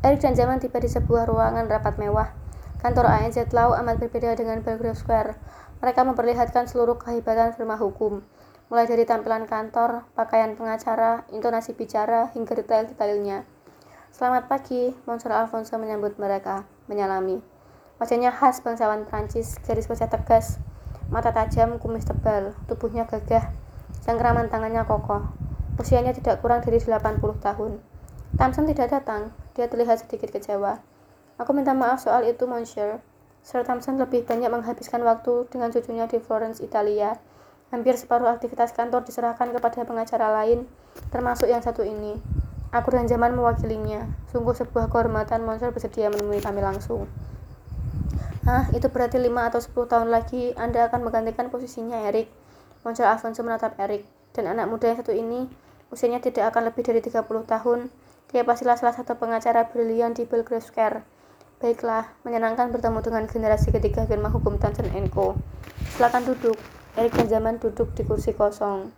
Eric dan Zaman tiba di sebuah ruangan rapat mewah. Kantor ANZ Law amat berbeda dengan Belgrave Square. Mereka memperlihatkan seluruh kehebatan firma hukum, mulai dari tampilan kantor, pakaian pengacara, intonasi bicara, hingga detail-detailnya. Selamat pagi, Monsieur Alfonso menyambut mereka, menyalami. Wajahnya khas bangsawan Prancis, garis wajah tegas, mata tajam, kumis tebal, tubuhnya gagah, cengkeraman tangannya kokoh. Usianya tidak kurang dari 80 tahun. Thompson tidak datang, dia terlihat sedikit kecewa. Aku minta maaf soal itu, Monsieur. Sir Thompson lebih banyak menghabiskan waktu dengan cucunya di Florence, Italia. Hampir separuh aktivitas kantor diserahkan kepada pengacara lain, termasuk yang satu ini. Aku dan zaman mewakilinya. Sungguh sebuah kehormatan Monsieur bersedia menemui kami langsung. Ah, itu berarti 5 atau 10 tahun lagi Anda akan menggantikan posisinya Eric. Monsieur Alfonso menatap Eric. Dan anak muda yang satu ini, usianya tidak akan lebih dari 30 tahun, dia pastilah salah satu pengacara brilian di Belgrave Square. Baiklah, menyenangkan bertemu dengan generasi ketiga firma hukum Tansen Co. Silakan duduk. Erik dan Zaman duduk di kursi kosong.